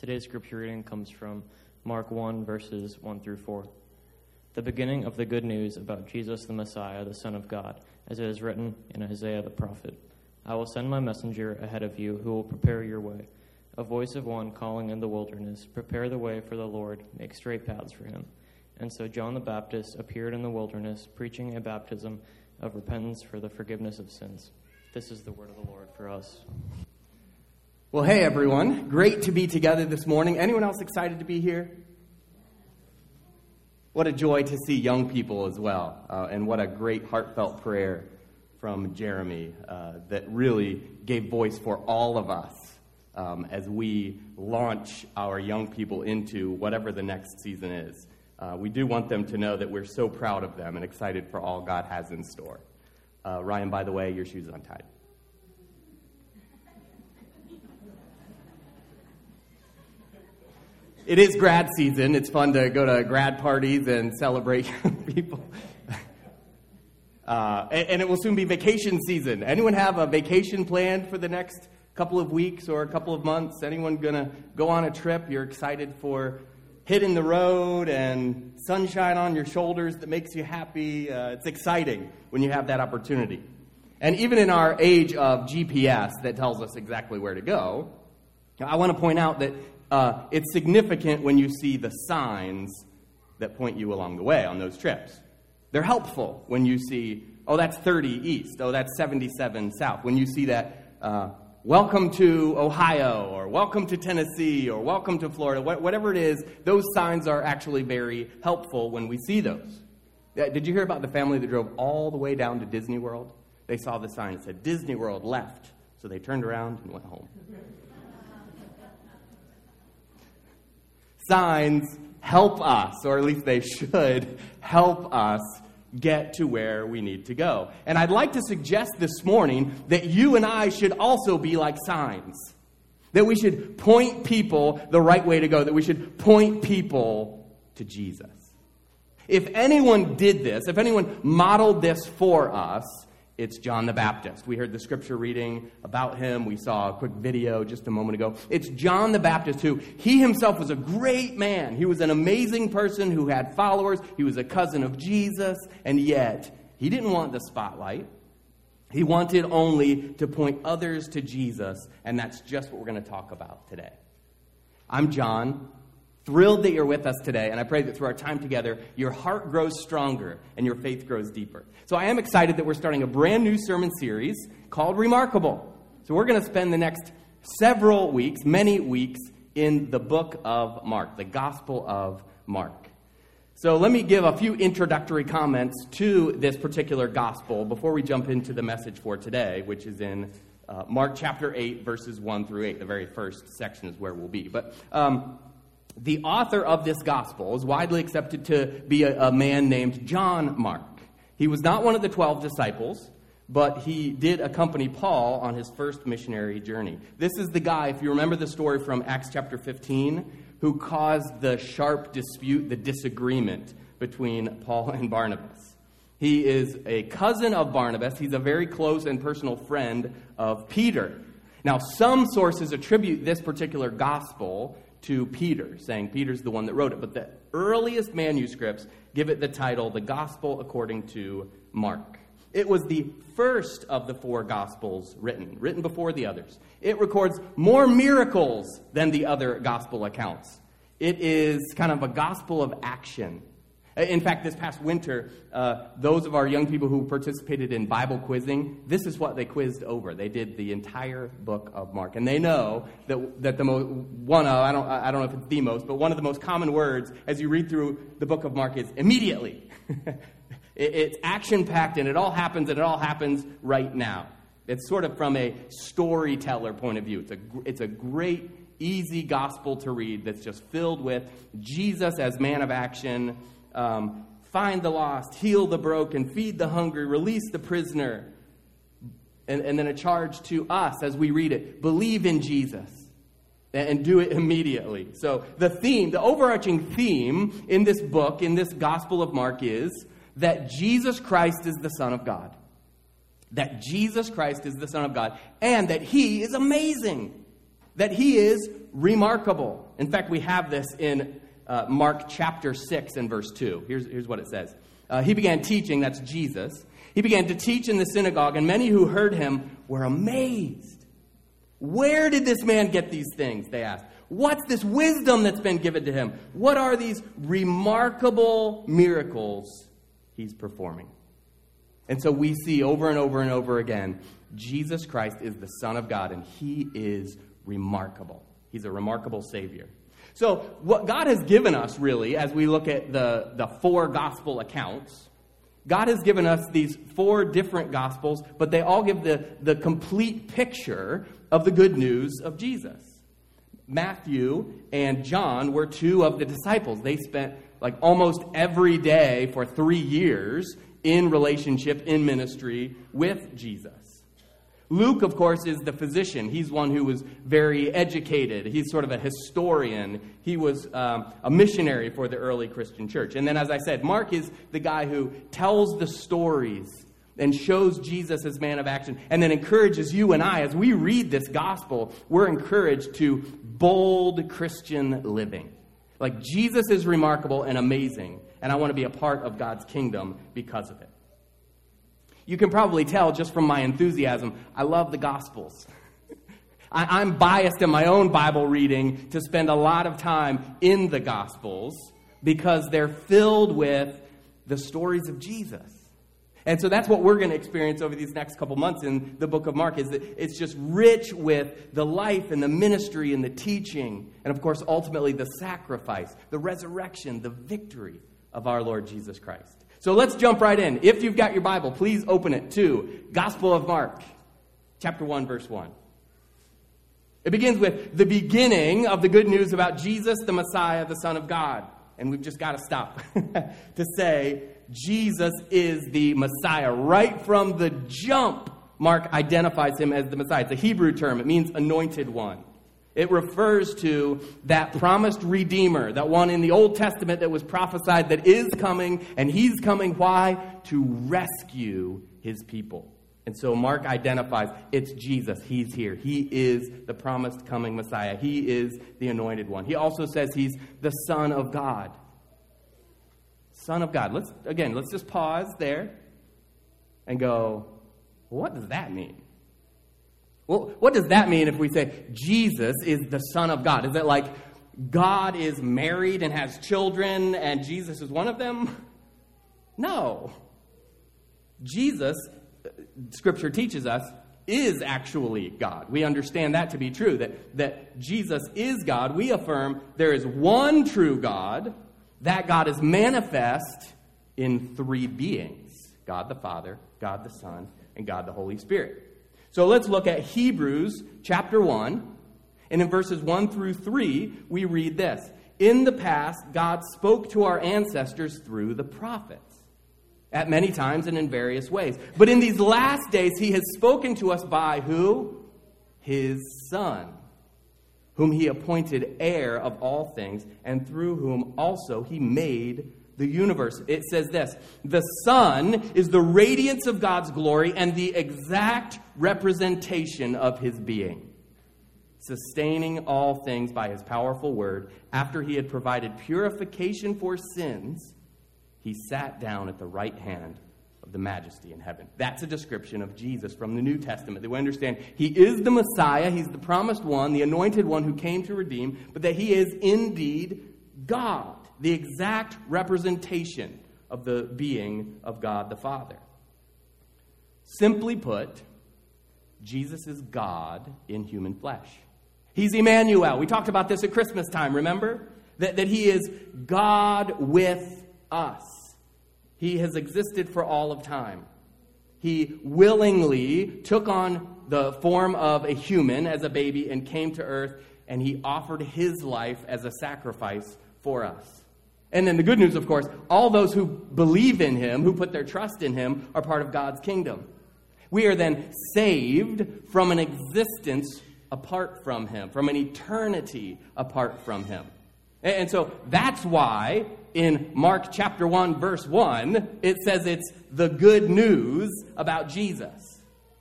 Today's scripture reading comes from Mark 1, verses 1 through 4. The beginning of the good news about Jesus the Messiah, the Son of God, as it is written in Isaiah the prophet I will send my messenger ahead of you who will prepare your way. A voice of one calling in the wilderness, Prepare the way for the Lord, make straight paths for him. And so John the Baptist appeared in the wilderness, preaching a baptism of repentance for the forgiveness of sins. This is the word of the Lord for us. Well, hey everyone. Great to be together this morning. Anyone else excited to be here? What a joy to see young people as well. Uh, and what a great heartfelt prayer from Jeremy uh, that really gave voice for all of us um, as we launch our young people into whatever the next season is. Uh, we do want them to know that we're so proud of them and excited for all God has in store. Uh, Ryan, by the way, your shoes untied. It is grad season. It's fun to go to grad parties and celebrate people. Uh, and, and, it will soon be vacation season. Anyone have a vacation planned for the next couple of weeks or a couple of months? Anyone gonna go on a trip? You're excited for hitting the road and sunshine on your shoulders that makes you happy. Uh, it's exciting when you have that opportunity. And even in our age of GPS that tells us exactly where to go, I want to point out that uh, it's significant when you see the signs that point you along the way on those trips. They're helpful when you see, oh, that's 30 east, oh, that's 77 south. When you see that, uh, welcome to Ohio, or welcome to Tennessee, or welcome to Florida, whatever it is, those signs are actually very helpful when we see those. Did you hear about the family that drove all the way down to Disney World? They saw the sign that said Disney World left, so they turned around and went home. Signs help us, or at least they should help us get to where we need to go. And I'd like to suggest this morning that you and I should also be like signs. That we should point people the right way to go, that we should point people to Jesus. If anyone did this, if anyone modeled this for us, it's John the Baptist. We heard the scripture reading about him. We saw a quick video just a moment ago. It's John the Baptist who, he himself was a great man. He was an amazing person who had followers. He was a cousin of Jesus, and yet he didn't want the spotlight. He wanted only to point others to Jesus, and that's just what we're going to talk about today. I'm John. Thrilled that you're with us today, and I pray that through our time together, your heart grows stronger and your faith grows deeper. So I am excited that we're starting a brand new sermon series called Remarkable. So we're going to spend the next several weeks, many weeks, in the book of Mark, the Gospel of Mark. So let me give a few introductory comments to this particular gospel before we jump into the message for today, which is in uh, Mark chapter 8, verses 1 through 8. The very first section is where we'll be. But um, the author of this gospel is widely accepted to be a, a man named John Mark. He was not one of the 12 disciples, but he did accompany Paul on his first missionary journey. This is the guy, if you remember the story from Acts chapter 15, who caused the sharp dispute, the disagreement between Paul and Barnabas. He is a cousin of Barnabas. He's a very close and personal friend of Peter. Now, some sources attribute this particular gospel to Peter, saying Peter's the one that wrote it. But the earliest manuscripts give it the title, The Gospel According to Mark. It was the first of the four Gospels written, written before the others. It records more miracles than the other Gospel accounts. It is kind of a gospel of action. In fact, this past winter, uh, those of our young people who participated in Bible quizzing, this is what they quizzed over. They did the entire book of Mark. And they know that, that the mo- one of, I don't, I don't know if it's the most, but one of the most common words as you read through the book of Mark is immediately. it, it's action packed and it all happens and it all happens right now. It's sort of from a storyteller point of view. It's a, it's a great, easy gospel to read that's just filled with Jesus as man of action um, find the lost, heal the broken, feed the hungry, release the prisoner. And, and then a charge to us as we read it believe in Jesus and do it immediately. So, the theme, the overarching theme in this book, in this Gospel of Mark, is that Jesus Christ is the Son of God. That Jesus Christ is the Son of God, and that He is amazing. That He is remarkable. In fact, we have this in uh, Mark chapter 6 and verse 2. Here's, here's what it says uh, He began teaching, that's Jesus. He began to teach in the synagogue, and many who heard him were amazed. Where did this man get these things? They asked. What's this wisdom that's been given to him? What are these remarkable miracles he's performing? And so we see over and over and over again Jesus Christ is the Son of God, and he is remarkable. He's a remarkable Savior. So, what God has given us, really, as we look at the, the four gospel accounts, God has given us these four different gospels, but they all give the, the complete picture of the good news of Jesus. Matthew and John were two of the disciples. They spent like almost every day for three years in relationship, in ministry with Jesus. Luke, of course, is the physician. He's one who was very educated. He's sort of a historian. He was um, a missionary for the early Christian church. And then, as I said, Mark is the guy who tells the stories and shows Jesus as man of action, and then encourages you and I, as we read this gospel, we're encouraged to bold Christian living. Like Jesus is remarkable and amazing, and I want to be a part of God's kingdom because of it. You can probably tell just from my enthusiasm, I love the Gospels. I, am biased in my own Bible reading to spend a lot of time in the Gospels because they're filled with the stories of Jesus. And so that's what we're going to experience over these next couple months in the book of Mark is that it's just rich with the life and the ministry and the teaching and of course ultimately the sacrifice, the resurrection, the victory of our Lord Jesus Christ. So let's jump right in. If you've got your Bible, please open it to Gospel of Mark, chapter 1, verse 1. It begins with the beginning of the good news about Jesus, the Messiah, the Son of God. And we've just got to stop to say Jesus is the Messiah. Right from the jump, Mark identifies him as the Messiah. It's a Hebrew term, it means anointed one. It refers to that promised Redeemer, that one in the Old Testament that was prophesied that is coming, and he's coming. Why? To rescue his people. And so Mark identifies it's Jesus. He's here. He is the promised coming Messiah. He is the anointed one. He also says he's the Son of God. Son of God. Let's again, let's just pause there and go, what does that mean? Well, what does that mean if we say Jesus is the Son of God? Is it like God is married and has children and Jesus is one of them? No. Jesus, uh, Scripture teaches us, is actually God. We understand that to be true, that, that Jesus is God. We affirm there is one true God, that God is manifest in three beings God the Father, God the Son, and God the Holy Spirit. So let's look at Hebrews chapter 1. And in verses 1 through 3, we read this In the past, God spoke to our ancestors through the prophets at many times and in various ways. But in these last days, He has spoken to us by who? His Son, whom He appointed heir of all things, and through whom also He made the universe. It says this The Son is the radiance of God's glory and the exact representation of his being, sustaining all things by his powerful word. After he had provided purification for sins, he sat down at the right hand of the majesty in heaven. That's a description of Jesus from the New Testament. That we understand he is the Messiah, he's the promised one, the anointed one who came to redeem, but that he is indeed God the exact representation of the being of God the Father. Simply put, Jesus is God in human flesh. He's Emmanuel. We talked about this at Christmas time, remember? That, that he is God with us. He has existed for all of time. He willingly took on the form of a human as a baby and came to earth, and he offered his life as a sacrifice for us. And then the good news, of course, all those who believe in him, who put their trust in him, are part of God's kingdom. We are then saved from an existence apart from him, from an eternity apart from him. And so that's why in Mark chapter 1, verse 1, it says it's the good news about Jesus.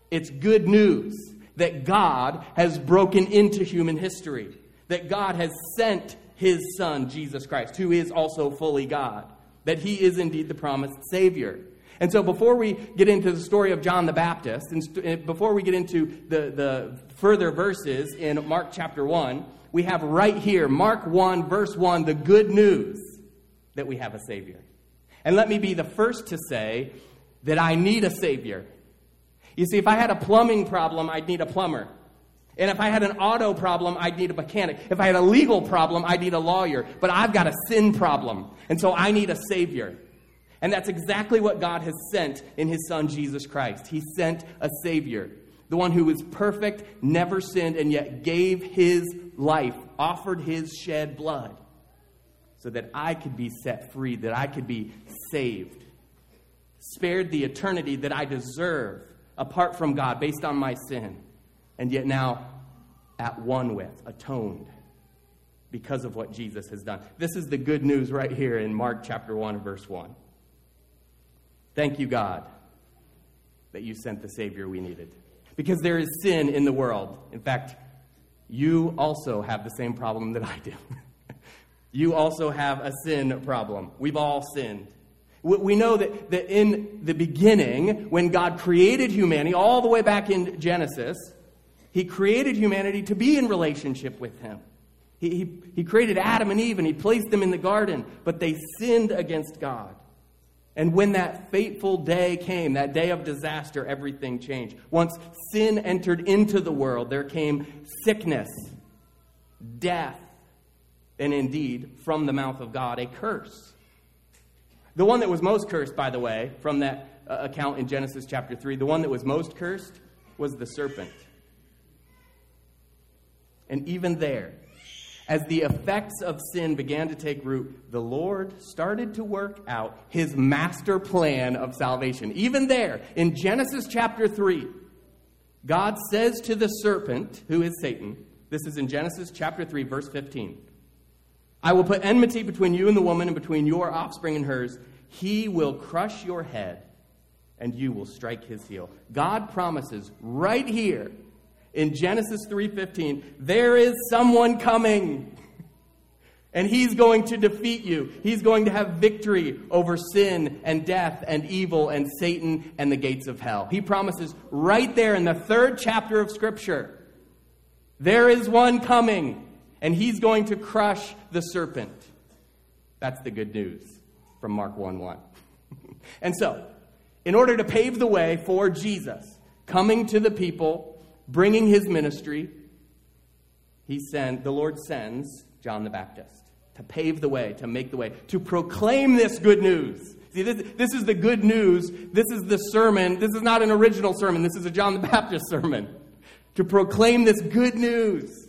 It's good news that God has broken into human history that God has sent his Son, Jesus Christ, who is also fully God, that he is indeed the promised Savior. And so, before we get into the story of John the Baptist, and before we get into the, the further verses in Mark chapter 1, we have right here, Mark 1, verse 1, the good news that we have a Savior. And let me be the first to say that I need a Savior. You see, if I had a plumbing problem, I'd need a plumber. And if I had an auto problem, I'd need a mechanic. If I had a legal problem, I'd need a lawyer. But I've got a sin problem. And so I need a Savior. And that's exactly what God has sent in His Son, Jesus Christ. He sent a Savior, the one who was perfect, never sinned, and yet gave His life, offered His shed blood, so that I could be set free, that I could be saved, spared the eternity that I deserve apart from God based on my sin, and yet now at one with, atoned because of what Jesus has done. This is the good news right here in Mark chapter 1, verse 1. Thank you, God, that you sent the Savior we needed. Because there is sin in the world. In fact, you also have the same problem that I do. you also have a sin problem. We've all sinned. We know that, that in the beginning, when God created humanity, all the way back in Genesis, He created humanity to be in relationship with Him. He, he, he created Adam and Eve and He placed them in the garden, but they sinned against God. And when that fateful day came, that day of disaster, everything changed. Once sin entered into the world, there came sickness, death, and indeed, from the mouth of God, a curse. The one that was most cursed, by the way, from that uh, account in Genesis chapter 3, the one that was most cursed was the serpent. And even there, as the effects of sin began to take root, the Lord started to work out his master plan of salvation. Even there, in Genesis chapter 3, God says to the serpent, who is Satan, this is in Genesis chapter 3, verse 15 I will put enmity between you and the woman, and between your offspring and hers. He will crush your head, and you will strike his heel. God promises right here in Genesis 3:15, there is someone coming. And he's going to defeat you. He's going to have victory over sin and death and evil and Satan and the gates of hell. He promises right there in the third chapter of Scripture there is one coming, and he's going to crush the serpent. That's the good news from Mark 1 1. and so, in order to pave the way for Jesus coming to the people bringing his ministry, he sent, the Lord sends John the Baptist to pave the way, to make the way, to proclaim this good news. See, this, this is the good news. This is the sermon. This is not an original sermon. This is a John the Baptist sermon. To proclaim this good news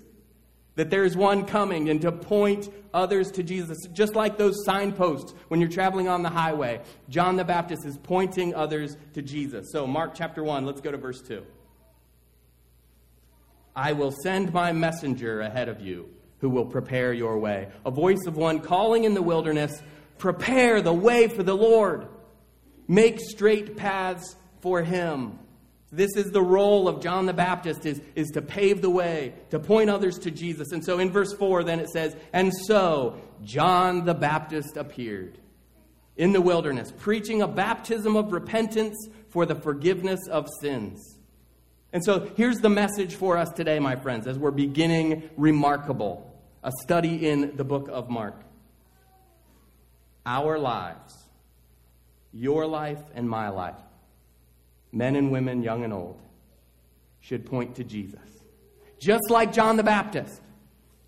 that there is one coming and to point others to Jesus. Just like those signposts when you're traveling on the highway, John the Baptist is pointing others to Jesus. So, Mark chapter 1, let's go to verse 2. I will send my messenger ahead of you who will prepare your way. A voice of one calling in the wilderness, prepare the way for the Lord. Make straight paths for him. This is the role of John the Baptist is, is to pave the way, to point others to Jesus. And so in verse 4 then it says, And so John the Baptist appeared in the wilderness, preaching a baptism of repentance for the forgiveness of sins and so here's the message for us today, my friends, as we're beginning Remarkable, a study in the book of Mark. Our lives, your life and my life, men and women, young and old, should point to Jesus. Just like John the Baptist,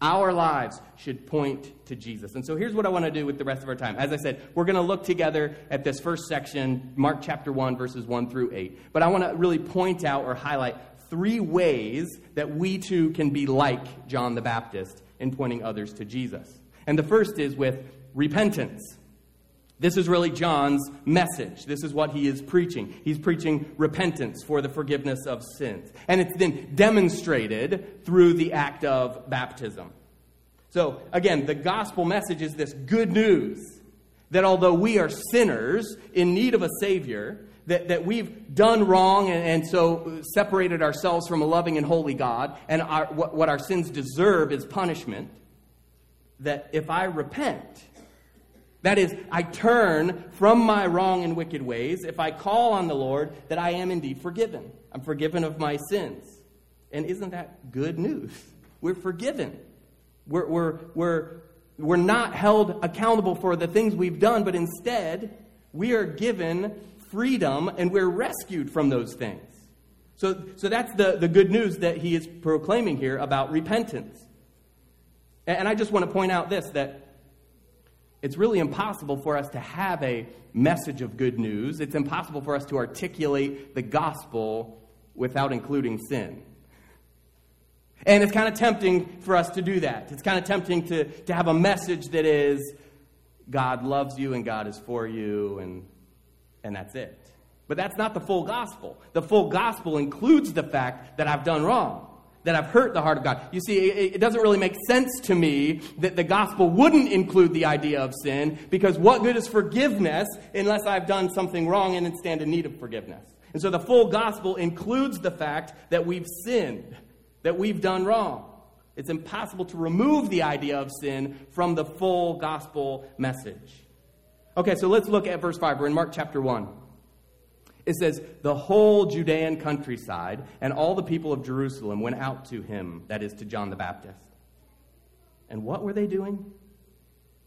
our lives should point to Jesus. And so here's what I want to do with the rest of our time. As I said, we're going to look together at this first section, Mark chapter 1, verses 1 through 8. But I want to really point out or highlight three ways that we too can be like John the Baptist in pointing others to Jesus. And the first is with repentance. This is really John's message. This is what he is preaching. He's preaching repentance for the forgiveness of sins. And it's then demonstrated through the act of baptism. So, again, the gospel message is this good news That although we are sinners in need of a Savior, that, that we've done wrong and, and so separated ourselves from a loving and holy God, and our, what, what our sins deserve is punishment, that if I repent, that is, I turn from my wrong and wicked ways, if I call on the Lord, that I am indeed forgiven. I'm forgiven of my sins. And isn't that good news? We're forgiven. We're, we're, we're, we're not held accountable for the things we've done, but instead, we are given freedom and we're rescued from those things. So, so that's the, the good news that he is proclaiming here about repentance. And I just want to point out this that it's really impossible for us to have a message of good news. It's impossible for us to articulate the gospel without including sin. And it's kind of tempting for us to do that. It's kind of tempting to, to have a message that is God loves you and God is for you, and, and that's it. But that's not the full gospel. The full gospel includes the fact that I've done wrong, that I've hurt the heart of God. You see, it, it doesn't really make sense to me that the gospel wouldn't include the idea of sin, because what good is forgiveness unless I've done something wrong and stand in need of forgiveness? And so the full gospel includes the fact that we've sinned that we've done wrong. It's impossible to remove the idea of sin from the full gospel message. Okay, so let's look at verse 5. We're in Mark chapter 1. It says, The whole Judean countryside and all the people of Jerusalem went out to him, that is, to John the Baptist. And what were they doing?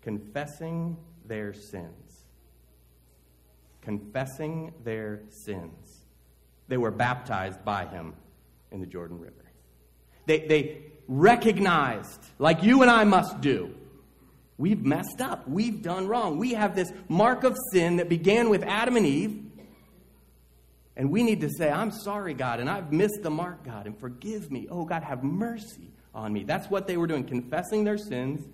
Confessing their sins. Confessing their sins. They were baptized by him in the Jordan River. They, they recognized, like you and I must do, we've messed up. We've done wrong. We have this mark of sin that began with Adam and Eve. And we need to say, I'm sorry, God, and I've missed the mark, God, and forgive me. Oh, God, have mercy on me. That's what they were doing, confessing their sins.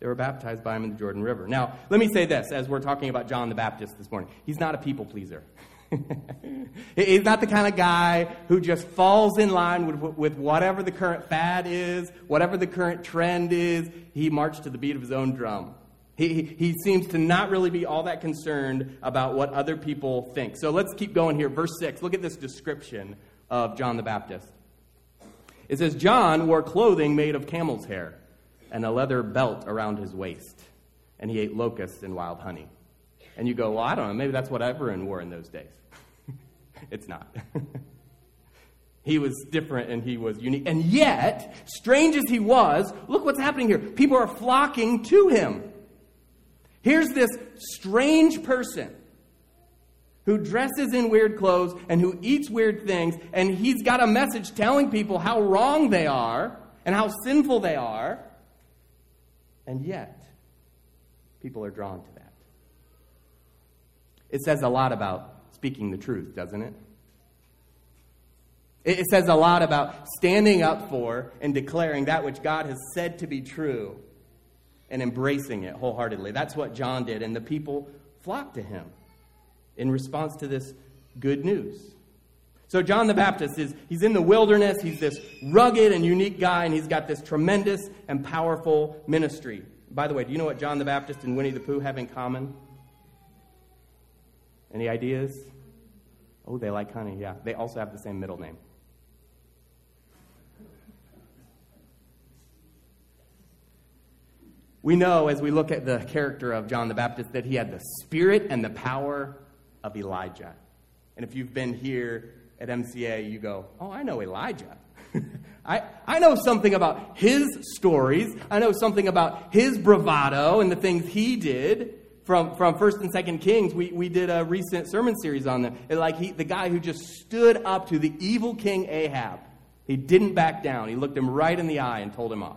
They were baptized by him in the Jordan River. Now, let me say this as we're talking about John the Baptist this morning. He's not a people pleaser. He's not the kind of guy who just falls in line with, with whatever the current fad is, whatever the current trend is. He marched to the beat of his own drum. He, he seems to not really be all that concerned about what other people think. So let's keep going here. Verse 6. Look at this description of John the Baptist. It says, John wore clothing made of camel's hair and a leather belt around his waist, and he ate locusts and wild honey. And you go, well, I don't know, maybe that's what everyone wore in those days. It's not. he was different and he was unique. And yet, strange as he was, look what's happening here. People are flocking to him. Here's this strange person who dresses in weird clothes and who eats weird things, and he's got a message telling people how wrong they are and how sinful they are. And yet, people are drawn to that. It says a lot about speaking the truth, doesn't it? It says a lot about standing up for and declaring that which God has said to be true and embracing it wholeheartedly. That's what John did, and the people flocked to him in response to this good news. So John the Baptist is he's in the wilderness, he's this rugged and unique guy and he's got this tremendous and powerful ministry. By the way, do you know what John the Baptist and Winnie the Pooh have in common? Any ideas? Oh, they like honey, yeah. They also have the same middle name. We know as we look at the character of John the Baptist that he had the spirit and the power of Elijah. And if you've been here at MCA, you go, Oh, I know Elijah. I, I know something about his stories. I know something about his bravado and the things he did from, from First and Second Kings, we, we did a recent sermon series on them. Like he, the guy who just stood up to the evil king Ahab. He didn't back down. He looked him right in the eye and told him off.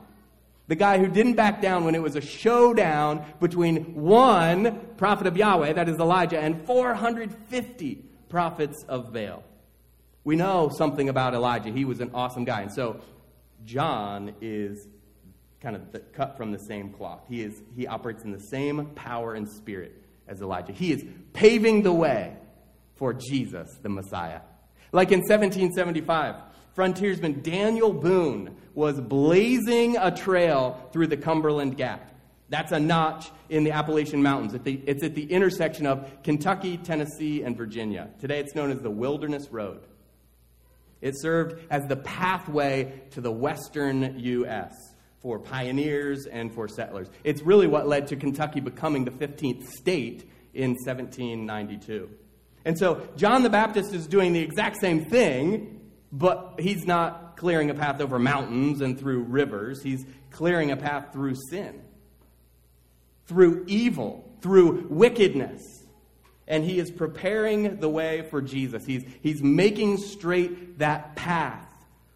The guy who didn't back down when it was a showdown between one prophet of Yahweh, that is Elijah, and 450 prophets of Baal. We know something about Elijah. He was an awesome guy. And so John is kind of cut from the same cloth. He, is, he operates in the same power and spirit as Elijah. He is paving the way for Jesus, the Messiah. Like in 1775, frontiersman Daniel Boone was blazing a trail through the Cumberland Gap. That's a notch in the Appalachian Mountains. It's at the intersection of Kentucky, Tennessee, and Virginia. Today it's known as the Wilderness Road. It served as the pathway to the western U.S. for pioneers and for settlers. It's really what led to Kentucky becoming the 15th state in 1792. And so John the Baptist is doing the exact same thing, but he's not clearing a path over mountains and through rivers. He's clearing a path through sin through evil, through wickedness. And he is preparing the way for Jesus. He's, he's making straight that path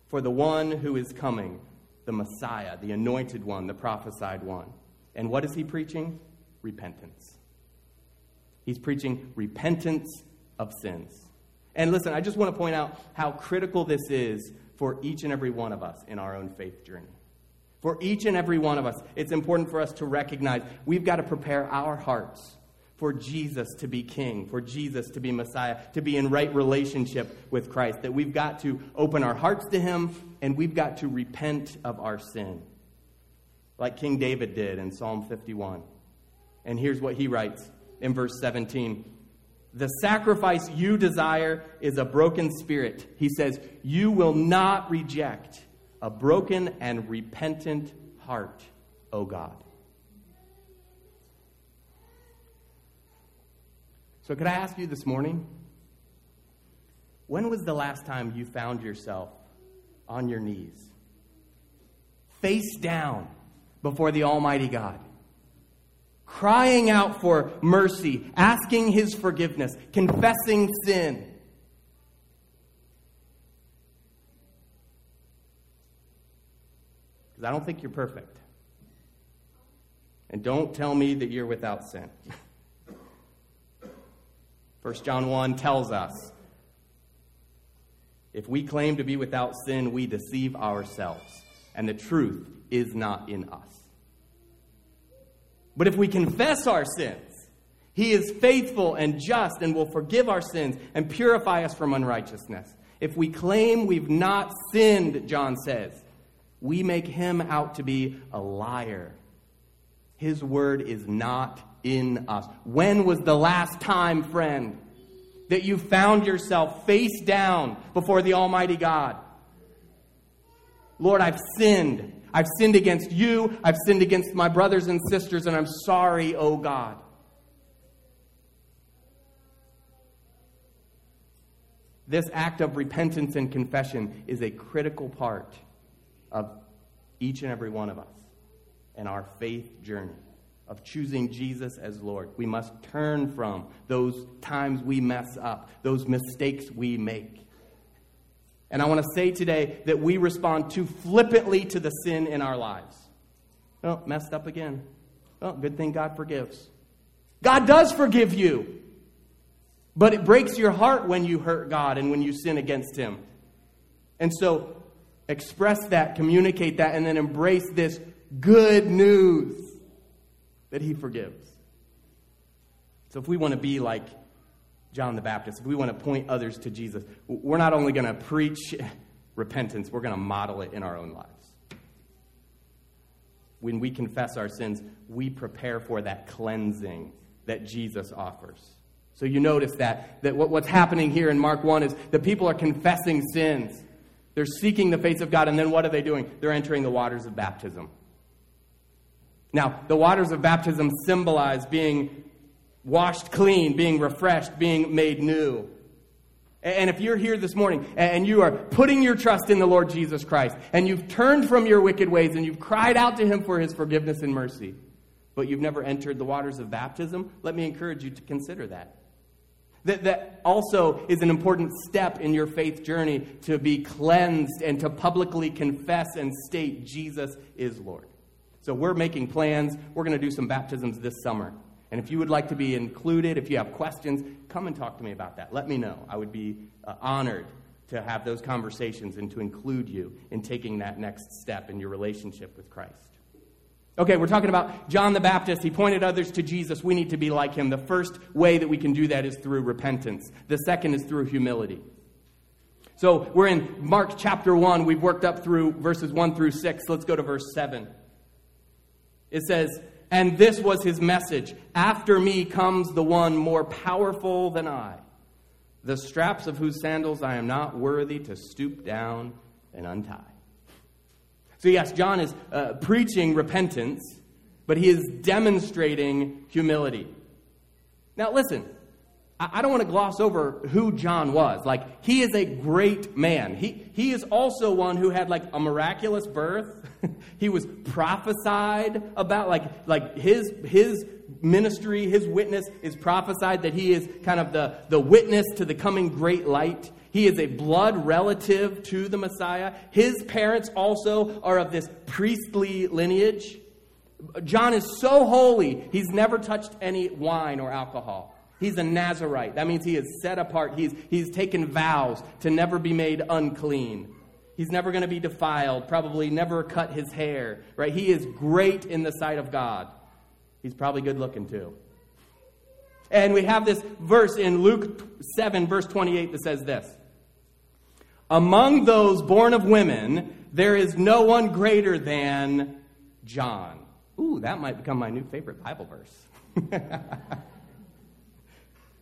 for the one who is coming, the Messiah, the anointed one, the prophesied one. And what is he preaching? Repentance. He's preaching repentance of sins. And listen, I just want to point out how critical this is for each and every one of us in our own faith journey. For each and every one of us, it's important for us to recognize we've got to prepare our hearts for Jesus to be king, for Jesus to be Messiah, to be in right relationship with Christ. That we've got to open our hearts to Him and we've got to repent of our sin, like King David did in Psalm 51. And here's what he writes in verse 17 The sacrifice you desire is a broken spirit. He says, You will not reject a broken and repentant heart, O God. So, could I ask you this morning? When was the last time you found yourself on your knees, face down before the Almighty God, crying out for mercy, asking His forgiveness, confessing sin? because I don't think you're perfect. And don't tell me that you're without sin. 1 John 1 tells us if we claim to be without sin, we deceive ourselves, and the truth is not in us. But if we confess our sins, he is faithful and just and will forgive our sins and purify us from unrighteousness. If we claim we've not sinned, John says, we make him out to be a liar. His word is not in us. When was the last time, friend, that you found yourself face down before the Almighty God? Lord, I've sinned. I've sinned against you. I've sinned against my brothers and sisters, and I'm sorry, oh God. This act of repentance and confession is a critical part of each and every one of us in our faith journey of choosing Jesus as Lord. We must turn from those times we mess up, those mistakes we make. And I want to say today that we respond too flippantly to the sin in our lives. Oh, messed up again. Oh, good thing God forgives. God does forgive you. But it breaks your heart when you hurt God and when you sin against Him. And so express that, communicate that, and then embrace this good news that He forgives. So if we want to be like John the Baptist, if we want to point others to Jesus, we're not only going to preach repentance, we're going to model it in our own lives. When we confess our sins, we prepare for that cleansing that Jesus offers. So you notice that, that what's happening here in Mark 1 is the people are confessing sins. They're seeking the face of God, and then what are they doing? They're entering the waters of baptism. Now, the waters of baptism symbolize being washed clean, being refreshed, being made new. And if you're here this morning and you are putting your trust in the Lord Jesus Christ, and you've turned from your wicked ways and you've cried out to Him for His forgiveness and mercy, but you've never entered the waters of baptism, let me encourage you to consider that. That, that also is an important step in your faith journey to be cleansed and to publicly confess and state Jesus is Lord. So we're making plans. We're going to do some baptisms this summer. And if you would like to be included, if you have questions, come and talk to me about that. Let me know. I would be uh, honored to have those conversations and to include you in taking that next step in your relationship with Christ. Okay, we're talking about John the Baptist. He pointed others to Jesus. We need to be like him. The first way that we can do that is through repentance, the second is through humility. So we're in Mark chapter 1. We've worked up through verses 1 through 6. Let's go to verse 7. It says, And this was his message After me comes the one more powerful than I, the straps of whose sandals I am not worthy to stoop down and untie. So, yes, John is uh, preaching repentance, but he is demonstrating humility. Now, listen, I don't want to gloss over who John was. Like, he is a great man. He, he is also one who had, like, a miraculous birth. he was prophesied about, like, like his, his ministry, his witness is prophesied that he is kind of the, the witness to the coming great light. He is a blood relative to the Messiah. His parents also are of this priestly lineage. John is so holy, he's never touched any wine or alcohol. He's a Nazarite. That means he is set apart. He's, he's taken vows to never be made unclean. He's never going to be defiled, probably never cut his hair, right? He is great in the sight of God. He's probably good looking too. And we have this verse in Luke 7, verse 28, that says this Among those born of women, there is no one greater than John. Ooh, that might become my new favorite Bible verse.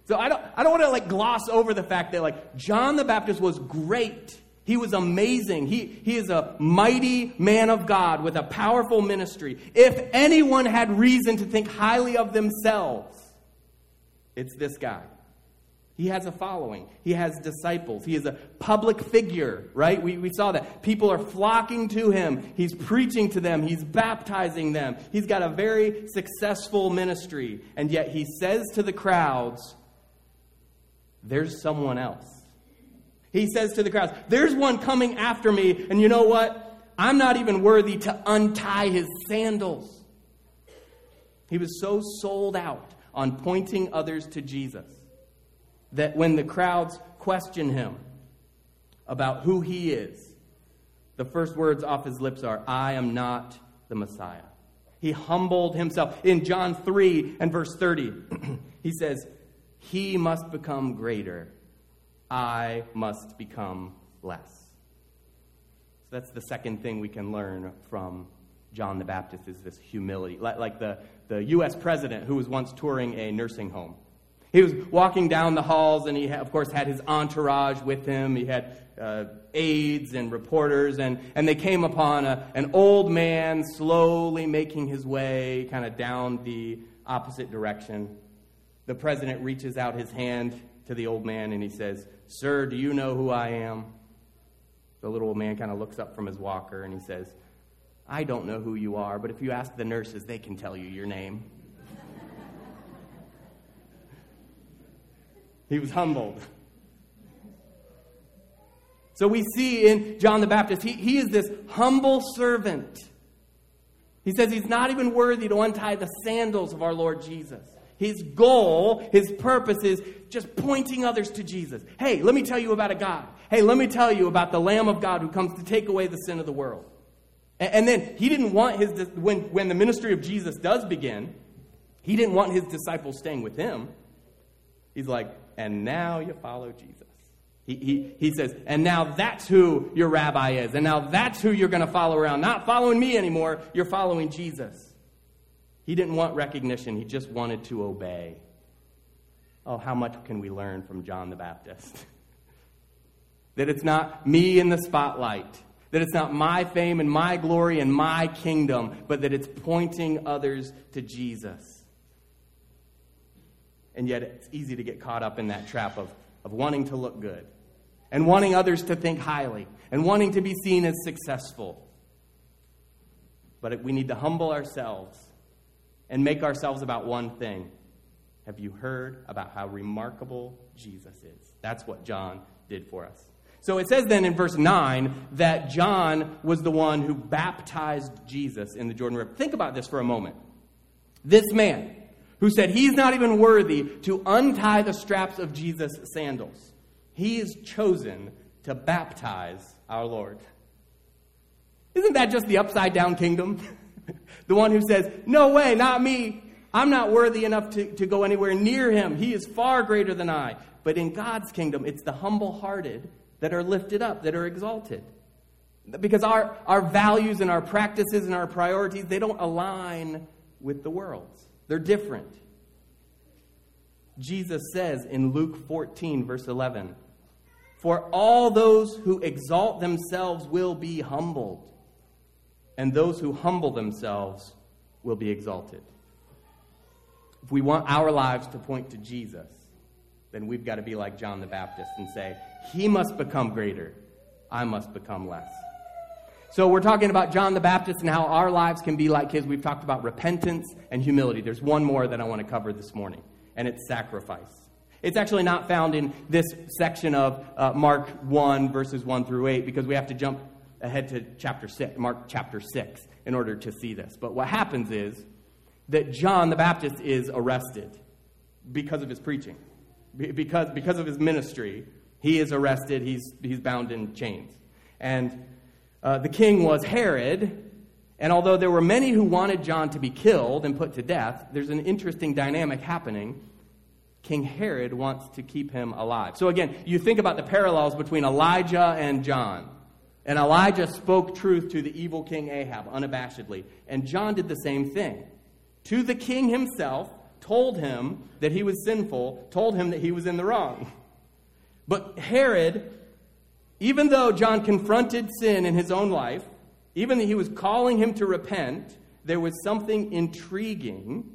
So I don't, I don't want to like gloss over the fact that like John the Baptist was great. He was amazing. He, he is a mighty man of God with a powerful ministry. If anyone had reason to think highly of themselves, it's this guy. He has a following. He has disciples. He is a public figure, right? We, we saw that. People are flocking to him. He's preaching to them. He's baptizing them. He's got a very successful ministry. And yet he says to the crowds, there's someone else. He says to the crowds, There's one coming after me, and you know what? I'm not even worthy to untie his sandals. He was so sold out on pointing others to Jesus that when the crowds question him about who he is, the first words off his lips are, I am not the Messiah. He humbled himself. In John 3 and verse 30, he says, he must become greater. I must become less. So that's the second thing we can learn from John the Baptist is this humility. Like, the, the U.S. president who was once touring a nursing home. He was walking down the halls, and he, of course, had his entourage with him. He had uh, aides and reporters, and, and they came upon a, an old man slowly making his way kind of down the opposite direction the president reaches out his hand to the old man and he says, Sir, do you know who I am? The little old man kind of looks up from his walker and he says, I don't know who you are, but if you ask the nurses, they can tell you your name. he was humbled. So we see in John the Baptist, he, he is this humble servant. He says he's not even worthy to untie the sandals of our Lord Jesus. His goal, his purpose is just pointing others to Jesus. Hey, let me tell you about a God. Hey, let me tell you about the Lamb of God who comes to take away the sin of the world. And, then he didn't want his, when, when the ministry of Jesus does begin, he didn't want his disciples staying with him. He's like, and now you follow Jesus. He, he, he says, and now that's who your rabbi is. And now that's who you're going to follow around. Not following me anymore, you're following Jesus. He didn't want recognition, he just wanted to obey. Oh, how much can we learn from John the Baptist? that it's not me in the spotlight, that it's not my fame and my glory and my kingdom, but that it's pointing others to Jesus. And yet, it's easy to get caught up in that trap of, of wanting to look good and wanting others to think highly and wanting to be seen as successful. But we need to humble ourselves and make ourselves about one thing. Have you heard about how remarkable Jesus is? That's what John did for us. So it says then in verse 9 that John was the one who baptized Jesus in the Jordan River. Think about this for a moment. This man who said he's not even worthy to untie the straps of Jesus' sandals, he is chosen to baptize our Lord. Isn't that just the upside down kingdom? the one who says, No way, not me. I'm not worthy enough to, to go anywhere near him. He is far greater than I. But in God's kingdom, it's the humble hearted that are lifted up, that are exalted. Because our, our values and our practices and our priorities, they don't align with the world's. They're different. Jesus says in Luke 14, verse 11, For all those who exalt themselves will be humbled, and those who humble themselves will be exalted. If we want our lives to point to Jesus, then we've got to be like John the Baptist and say, He must become greater, I must become less. So, we're talking about John the Baptist and how our lives can be like his. We've talked about repentance and humility. There's one more that I want to cover this morning and it's sacrifice. It's actually not found in this section of uh, Mark 1, verses 1 through 8, because we have to jump ahead to chapter 6, Mark chapter 6, in order to see this. But what happens is that John the Baptist is arrested because of his preaching, because, because of his ministry. He is arrested, he's, he's bound in chains. And uh, the king was Herod, and although there were many who wanted John to be killed and put to death, there's an interesting dynamic happening. King Herod wants to keep him alive. So again, you think about the parallels between Elijah and John. And Elijah spoke truth to the evil king Ahab unabashedly. And John did the same thing. To the king himself, told him that he was sinful, told him that he was in the wrong. But Herod, even though John confronted sin in his own life, even that he was calling him to repent, there was something intriguing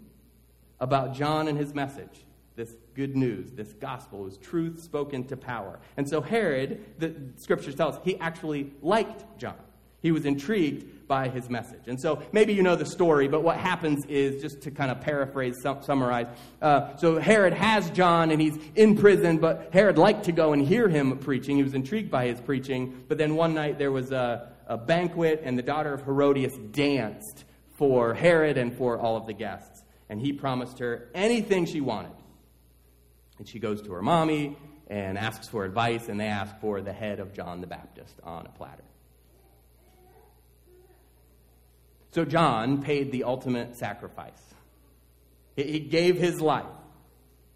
about John and his message. This good news, this gospel, was truth spoken to power. And so Herod, the scriptures tell us, he actually liked John. He was intrigued by his message. And so maybe you know the story, but what happens is, just to kind of paraphrase, summarize. Uh, so Herod has John and he's in prison, but Herod liked to go and hear him preaching. He was intrigued by his preaching. But then one night there was a, a banquet, and the daughter of Herodias danced for Herod and for all of the guests. And he promised her anything she wanted. And she goes to her mommy and asks for advice, and they ask for the head of John the Baptist on a platter. So John paid the ultimate sacrifice. He gave his life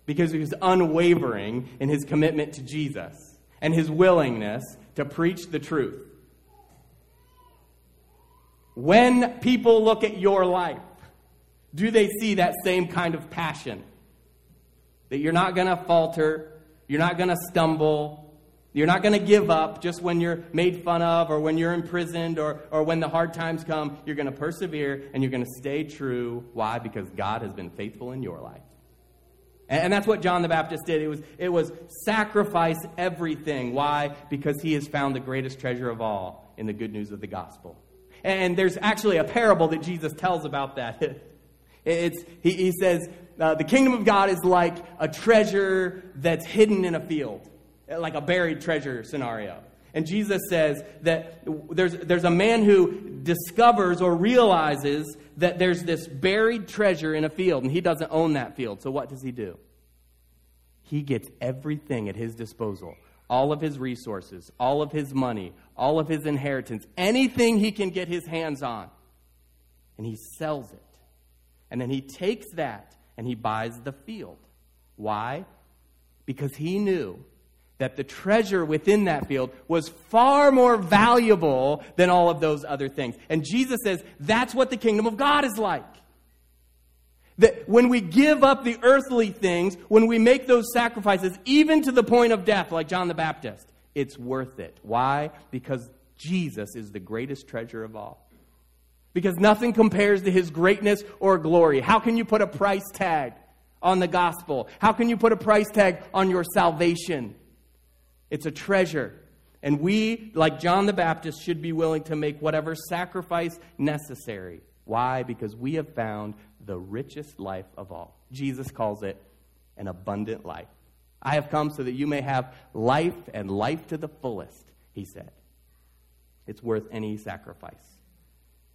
because he was unwavering in his commitment to Jesus and his willingness to preach the truth. When people look at your life, do they see that same kind of passion? That you're not going to falter, you're not going to stumble, you're not going to give up just when you're made fun of or when you're imprisoned or, or when the hard times come. You're going to persevere and you're going to stay true. Why? Because God has been faithful in your life. And, and that's what John the Baptist did. It was, it was sacrifice everything. Why? Because he has found the greatest treasure of all in the good news of the gospel. And there's actually a parable that Jesus tells about that. It's, he, he says, uh, the kingdom of God is like a treasure that's hidden in a field, like a buried treasure scenario. And Jesus says that there's, there's a man who discovers or realizes that there's this buried treasure in a field, and he doesn't own that field. So what does he do? He gets everything at his disposal all of his resources, all of his money, all of his inheritance, anything he can get his hands on, and he sells it. And then he takes that and he buys the field. Why? Because he knew that the treasure within that field was far more valuable than all of those other things. And Jesus says that's what the kingdom of God is like. That when we give up the earthly things, when we make those sacrifices, even to the point of death, like John the Baptist, it's worth it. Why? Because Jesus is the greatest treasure of all. Because nothing compares to his greatness or glory. How can you put a price tag on the gospel? How can you put a price tag on your salvation? It's a treasure. And we, like John the Baptist, should be willing to make whatever sacrifice necessary. Why? Because we have found the richest life of all. Jesus calls it an abundant life. I have come so that you may have life and life to the fullest, he said. It's worth any sacrifice.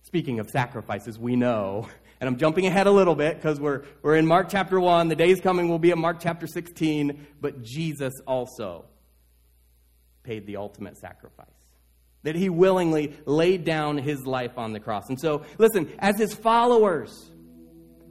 Speaking of sacrifices, we know, and I'm jumping ahead a little bit because we're, we're in Mark chapter 1. The day's coming, we'll be in Mark chapter 16, but Jesus also paid the ultimate sacrifice that he willingly laid down his life on the cross. And so, listen, as his followers,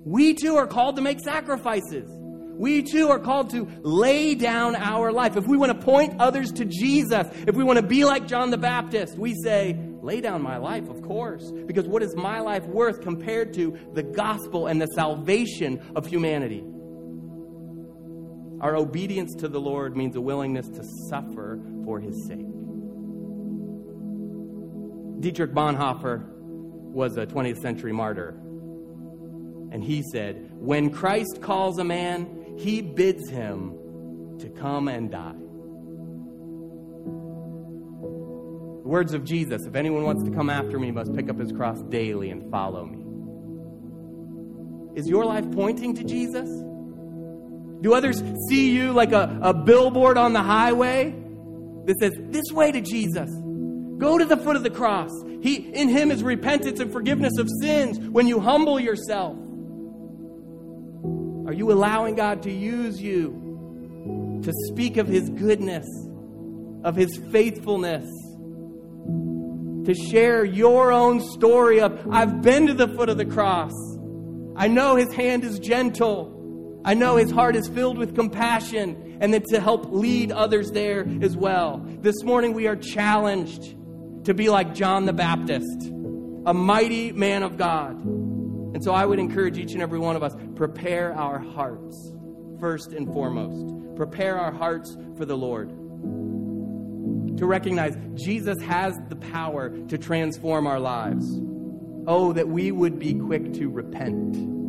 we too are called to make sacrifices. We too are called to lay down our life. If we want to point others to Jesus, if we want to be like John the Baptist, we say, lay down my life, of course. Because what is my life worth compared to the gospel and the salvation of humanity? Our obedience to the Lord means a willingness to suffer for his sake. Dietrich Bonhoeffer was a 20th century martyr. And he said, When Christ calls a man, he bids him to come and die. Words of Jesus if anyone wants to come after me, must pick up his cross daily and follow me. Is your life pointing to Jesus? Do others see you like a, a billboard on the highway that says, This way to Jesus? Go to the foot of the cross. He, in Him is repentance and forgiveness of sins when you humble yourself. Are you allowing God to use you to speak of His goodness, of His faithfulness? To share your own story of, I've been to the foot of the cross. I know His hand is gentle. I know his heart is filled with compassion and then to help lead others there as well. This morning we are challenged to be like John the Baptist, a mighty man of God. And so I would encourage each and every one of us prepare our hearts first and foremost. Prepare our hearts for the Lord. To recognize Jesus has the power to transform our lives. Oh, that we would be quick to repent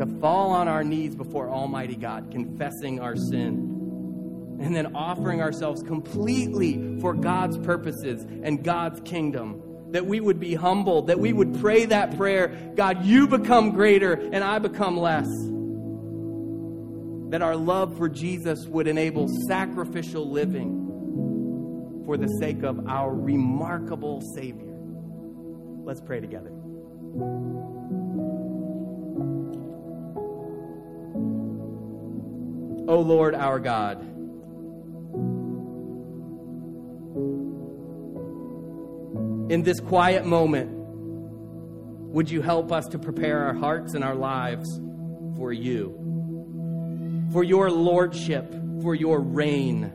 to fall on our knees before Almighty God, confessing our sin, and then offering ourselves completely for God's purposes and God's kingdom. That we would be humbled, that we would pray that prayer God, you become greater and I become less. That our love for Jesus would enable sacrificial living for the sake of our remarkable Savior. Let's pray together. O Lord our God. In this quiet moment, would you help us to prepare our hearts and our lives for you, for your lordship, for your reign?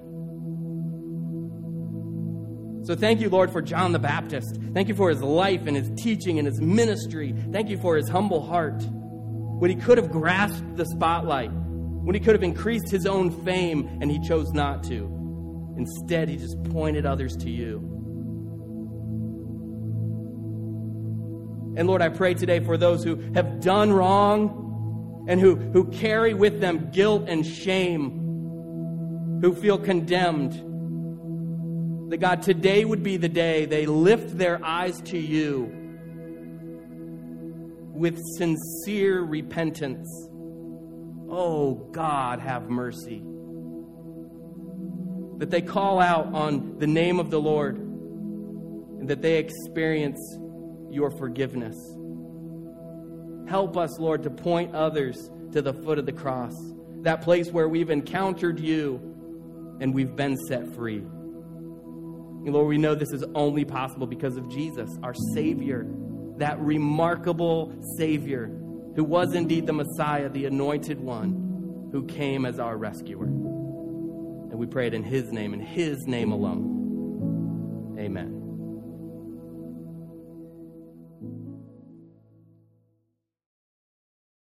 So thank you, Lord, for John the Baptist. Thank you for his life and his teaching and his ministry. Thank you for his humble heart. When he could have grasped the spotlight, when he could have increased his own fame and he chose not to. Instead, he just pointed others to you. And Lord, I pray today for those who have done wrong and who, who carry with them guilt and shame, who feel condemned. That God, today would be the day they lift their eyes to you with sincere repentance Oh, God, have mercy. That they call out on the name of the Lord and that they experience your forgiveness. Help us, Lord, to point others to the foot of the cross, that place where we've encountered you and we've been set free. Lord, we know this is only possible because of Jesus, our Savior, that remarkable Savior who was indeed the Messiah, the anointed one who came as our rescuer. And we pray it in his name, in his name alone. Amen.